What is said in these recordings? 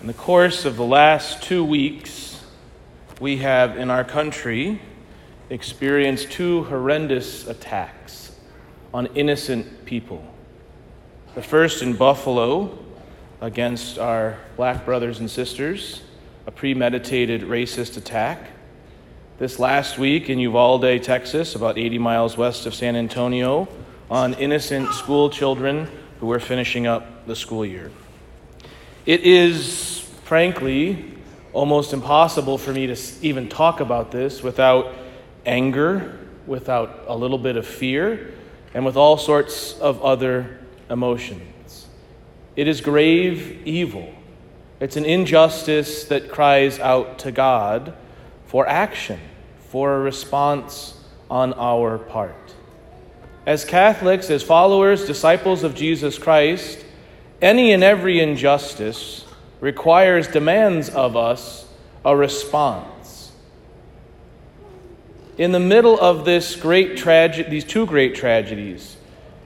In the course of the last two weeks, we have in our country experienced two horrendous attacks on innocent people. The first in Buffalo against our black brothers and sisters, a premeditated racist attack. This last week in Uvalde, Texas, about 80 miles west of San Antonio, on innocent school children who were finishing up the school year. It is, frankly, almost impossible for me to even talk about this without anger, without a little bit of fear, and with all sorts of other emotions. It is grave evil. It's an injustice that cries out to God for action, for a response on our part. As Catholics, as followers, disciples of Jesus Christ, any and every injustice requires, demands of us a response. In the middle of this great tragedy, these two great tragedies,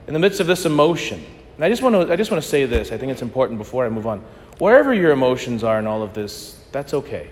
in the midst of this emotion, and I just want to, I just want to say this. I think it's important before I move on. Wherever your emotions are in all of this, that's okay.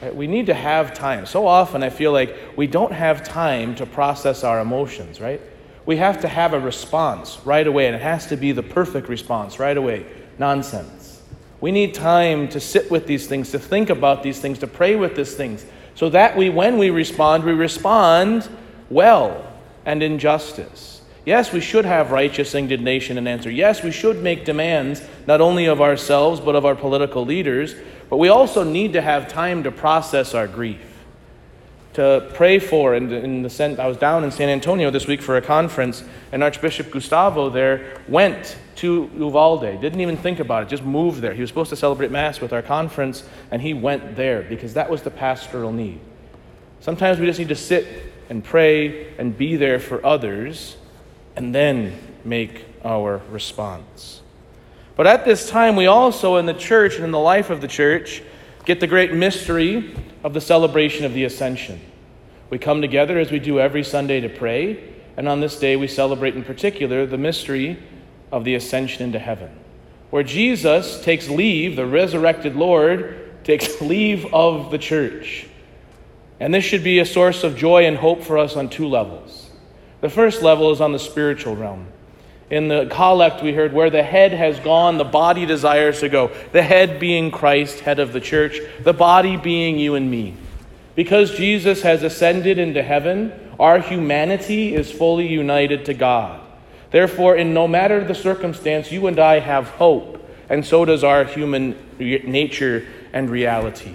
Right? We need to have time. So often I feel like we don't have time to process our emotions, right? We have to have a response right away, and it has to be the perfect response right away. Nonsense. We need time to sit with these things, to think about these things, to pray with these things, so that we, when we respond, we respond well and in justice. Yes, we should have righteous indignation and answer. Yes, we should make demands not only of ourselves but of our political leaders, but we also need to have time to process our grief to pray for. And in the sense, I was down in San Antonio this week for a conference, and Archbishop Gustavo there went to Uvalde. Didn't even think about it, just moved there. He was supposed to celebrate Mass with our conference, and he went there because that was the pastoral need. Sometimes we just need to sit and pray and be there for others, and then make our response. But at this time, we also, in the church and in the life of the church, get the great mystery of the celebration of the Ascension. We come together as we do every Sunday to pray, and on this day we celebrate in particular the mystery of the Ascension into heaven, where Jesus takes leave, the resurrected Lord takes leave of the church. And this should be a source of joy and hope for us on two levels. The first level is on the spiritual realm. In the collect, we heard, where the head has gone, the body desires to go. The head being Christ, head of the church, the body being you and me. Because Jesus has ascended into heaven, our humanity is fully united to God. Therefore, in no matter the circumstance, you and I have hope, and so does our human nature and reality.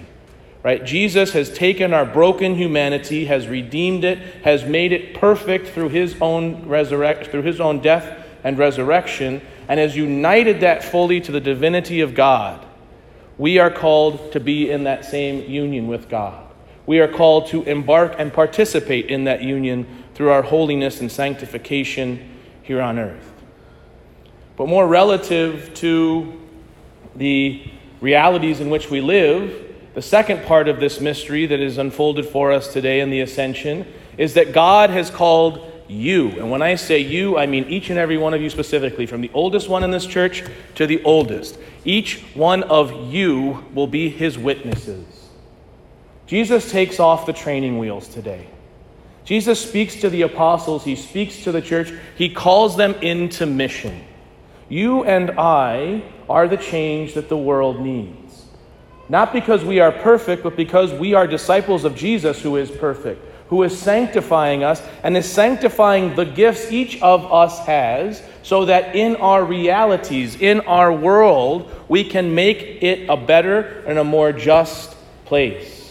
Right? Jesus has taken our broken humanity, has redeemed it, has made it perfect through his own resurrection, through his own death and resurrection, and has united that fully to the divinity of God, we are called to be in that same union with God. We are called to embark and participate in that union through our holiness and sanctification here on earth. But more relative to the realities in which we live, the second part of this mystery that is unfolded for us today in the ascension is that God has called you. And when I say you, I mean each and every one of you specifically, from the oldest one in this church to the oldest. Each one of you will be his witnesses. Jesus takes off the training wheels today. Jesus speaks to the apostles, he speaks to the church, he calls them into mission. You and I are the change that the world needs. Not because we are perfect, but because we are disciples of Jesus who is perfect who is sanctifying us and is sanctifying the gifts each of us has so that in our realities, in our world, we can make it a better and a more just place.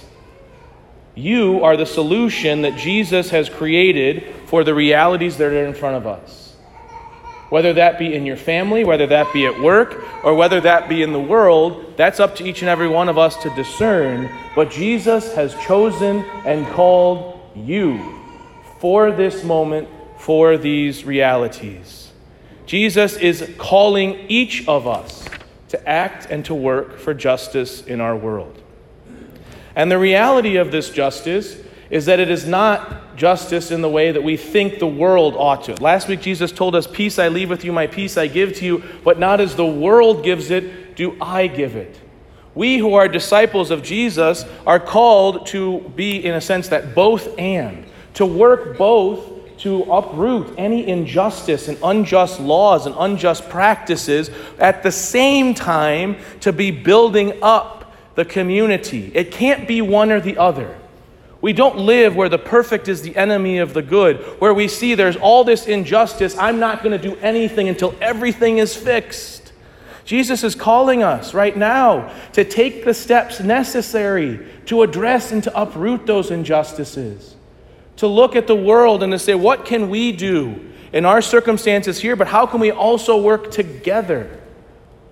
You are the solution that Jesus has created for the realities that are in front of us. Whether that be in your family, whether that be at work, or whether that be in the world, that's up to each and every one of us to discern. But Jesus has chosen and called you for this moment, for these realities. Jesus is calling each of us to act and to work for justice in our world. And the reality of this justice is that it is not justice in the way that we think the world ought to. Last week, Jesus told us, Peace I leave with you, my peace I give to you, but not as the world gives it, do I give it. We who are disciples of Jesus are called to be, in a sense, that both and, to work both to uproot any injustice and unjust laws and unjust practices, at the same time, to be building up the community. It can't be one or the other. We don't live where the perfect is the enemy of the good, where we see there's all this injustice. I'm not going to do anything until everything is fixed. Jesus is calling us right now to take the steps necessary to address and to uproot those injustices. To look at the world and to say, what can we do in our circumstances here, but how can we also work together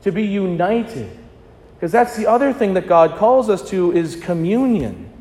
to be united? Because that's the other thing that God calls us to is communion.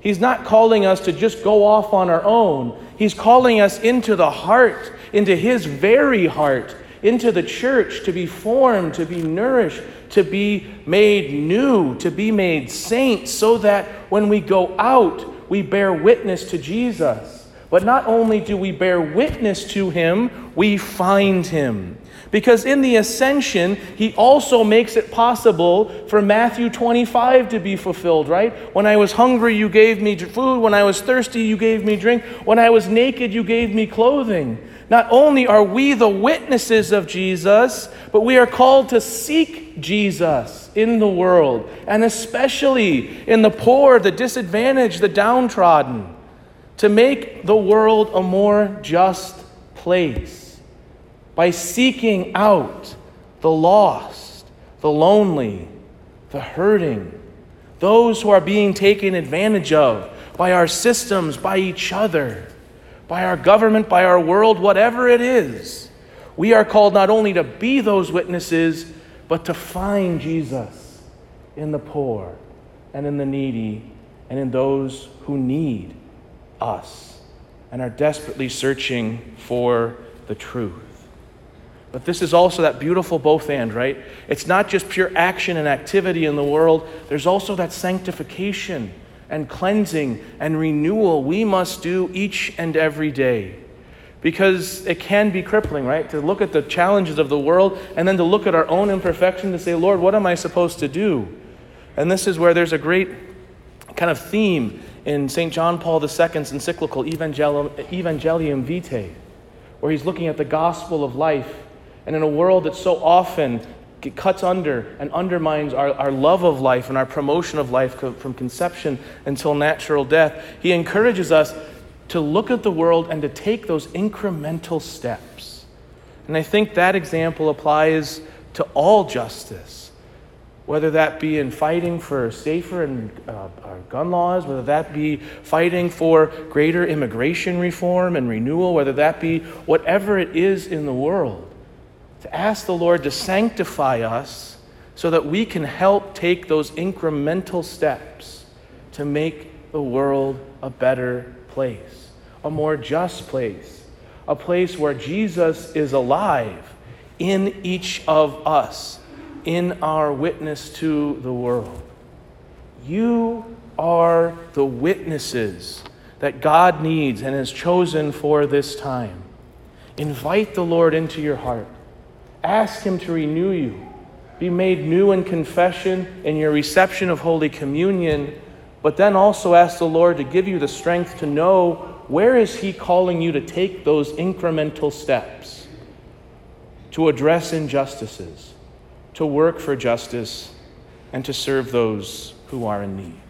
He's not calling us to just go off on our own. He's calling us into the heart, into His very heart, into the church to be formed, to be nourished, to be made new, to be made saints, so that when we go out, we bear witness to Jesus. But not only do we bear witness to him, we find him. Because in the ascension, he also makes it possible for Matthew 25 to be fulfilled, right? When I was hungry, you gave me food. When I was thirsty, you gave me drink. When I was naked, you gave me clothing. Not only are we the witnesses of Jesus, but we are called to seek Jesus in the world, and especially in the poor, the disadvantaged, the downtrodden, to make the world a more just place by seeking out the lost, the lonely, the hurting, those who are being taken advantage of by our systems, by each other by our government, by our world, whatever it is. We are called not only to be those witnesses, but to find Jesus in the poor and in the needy and in those who need us and are desperately searching for the truth. But this is also that beautiful both and, right? It's not just pure action and activity in the world, there's also that sanctification and cleansing and renewal we must do each and every day. Because it can be crippling, right? To look at the challenges of the world and then to look at our own imperfection to say, Lord, what am I supposed to do? And this is where there's a great kind of theme in St. John Paul II's encyclical Evangelium, Evangelium Vitae, where he's looking at the gospel of life. And in a world that so often cuts under and undermines our, our love of life and our promotion of life from conception until natural death. He encourages us to look at the world and to take those incremental steps. And I think that example applies to all justice, whether that be in fighting for safer and uh, gun laws, whether that be fighting for greater immigration reform and renewal, whether that be whatever it is in the world to ask the Lord to sanctify us so that we can help take those incremental steps to make the world a better place, a more just place, a place where Jesus is alive in each of us, in our witness to the world. You are the witnesses that God needs and has chosen for this time. Invite the Lord into your heart. Ask Him to renew you. Be made new in confession in your reception of Holy Communion, but then also ask the Lord to give you the strength to know where is He calling you to take those incremental steps to address injustices, to work for justice, and to serve those who are in need.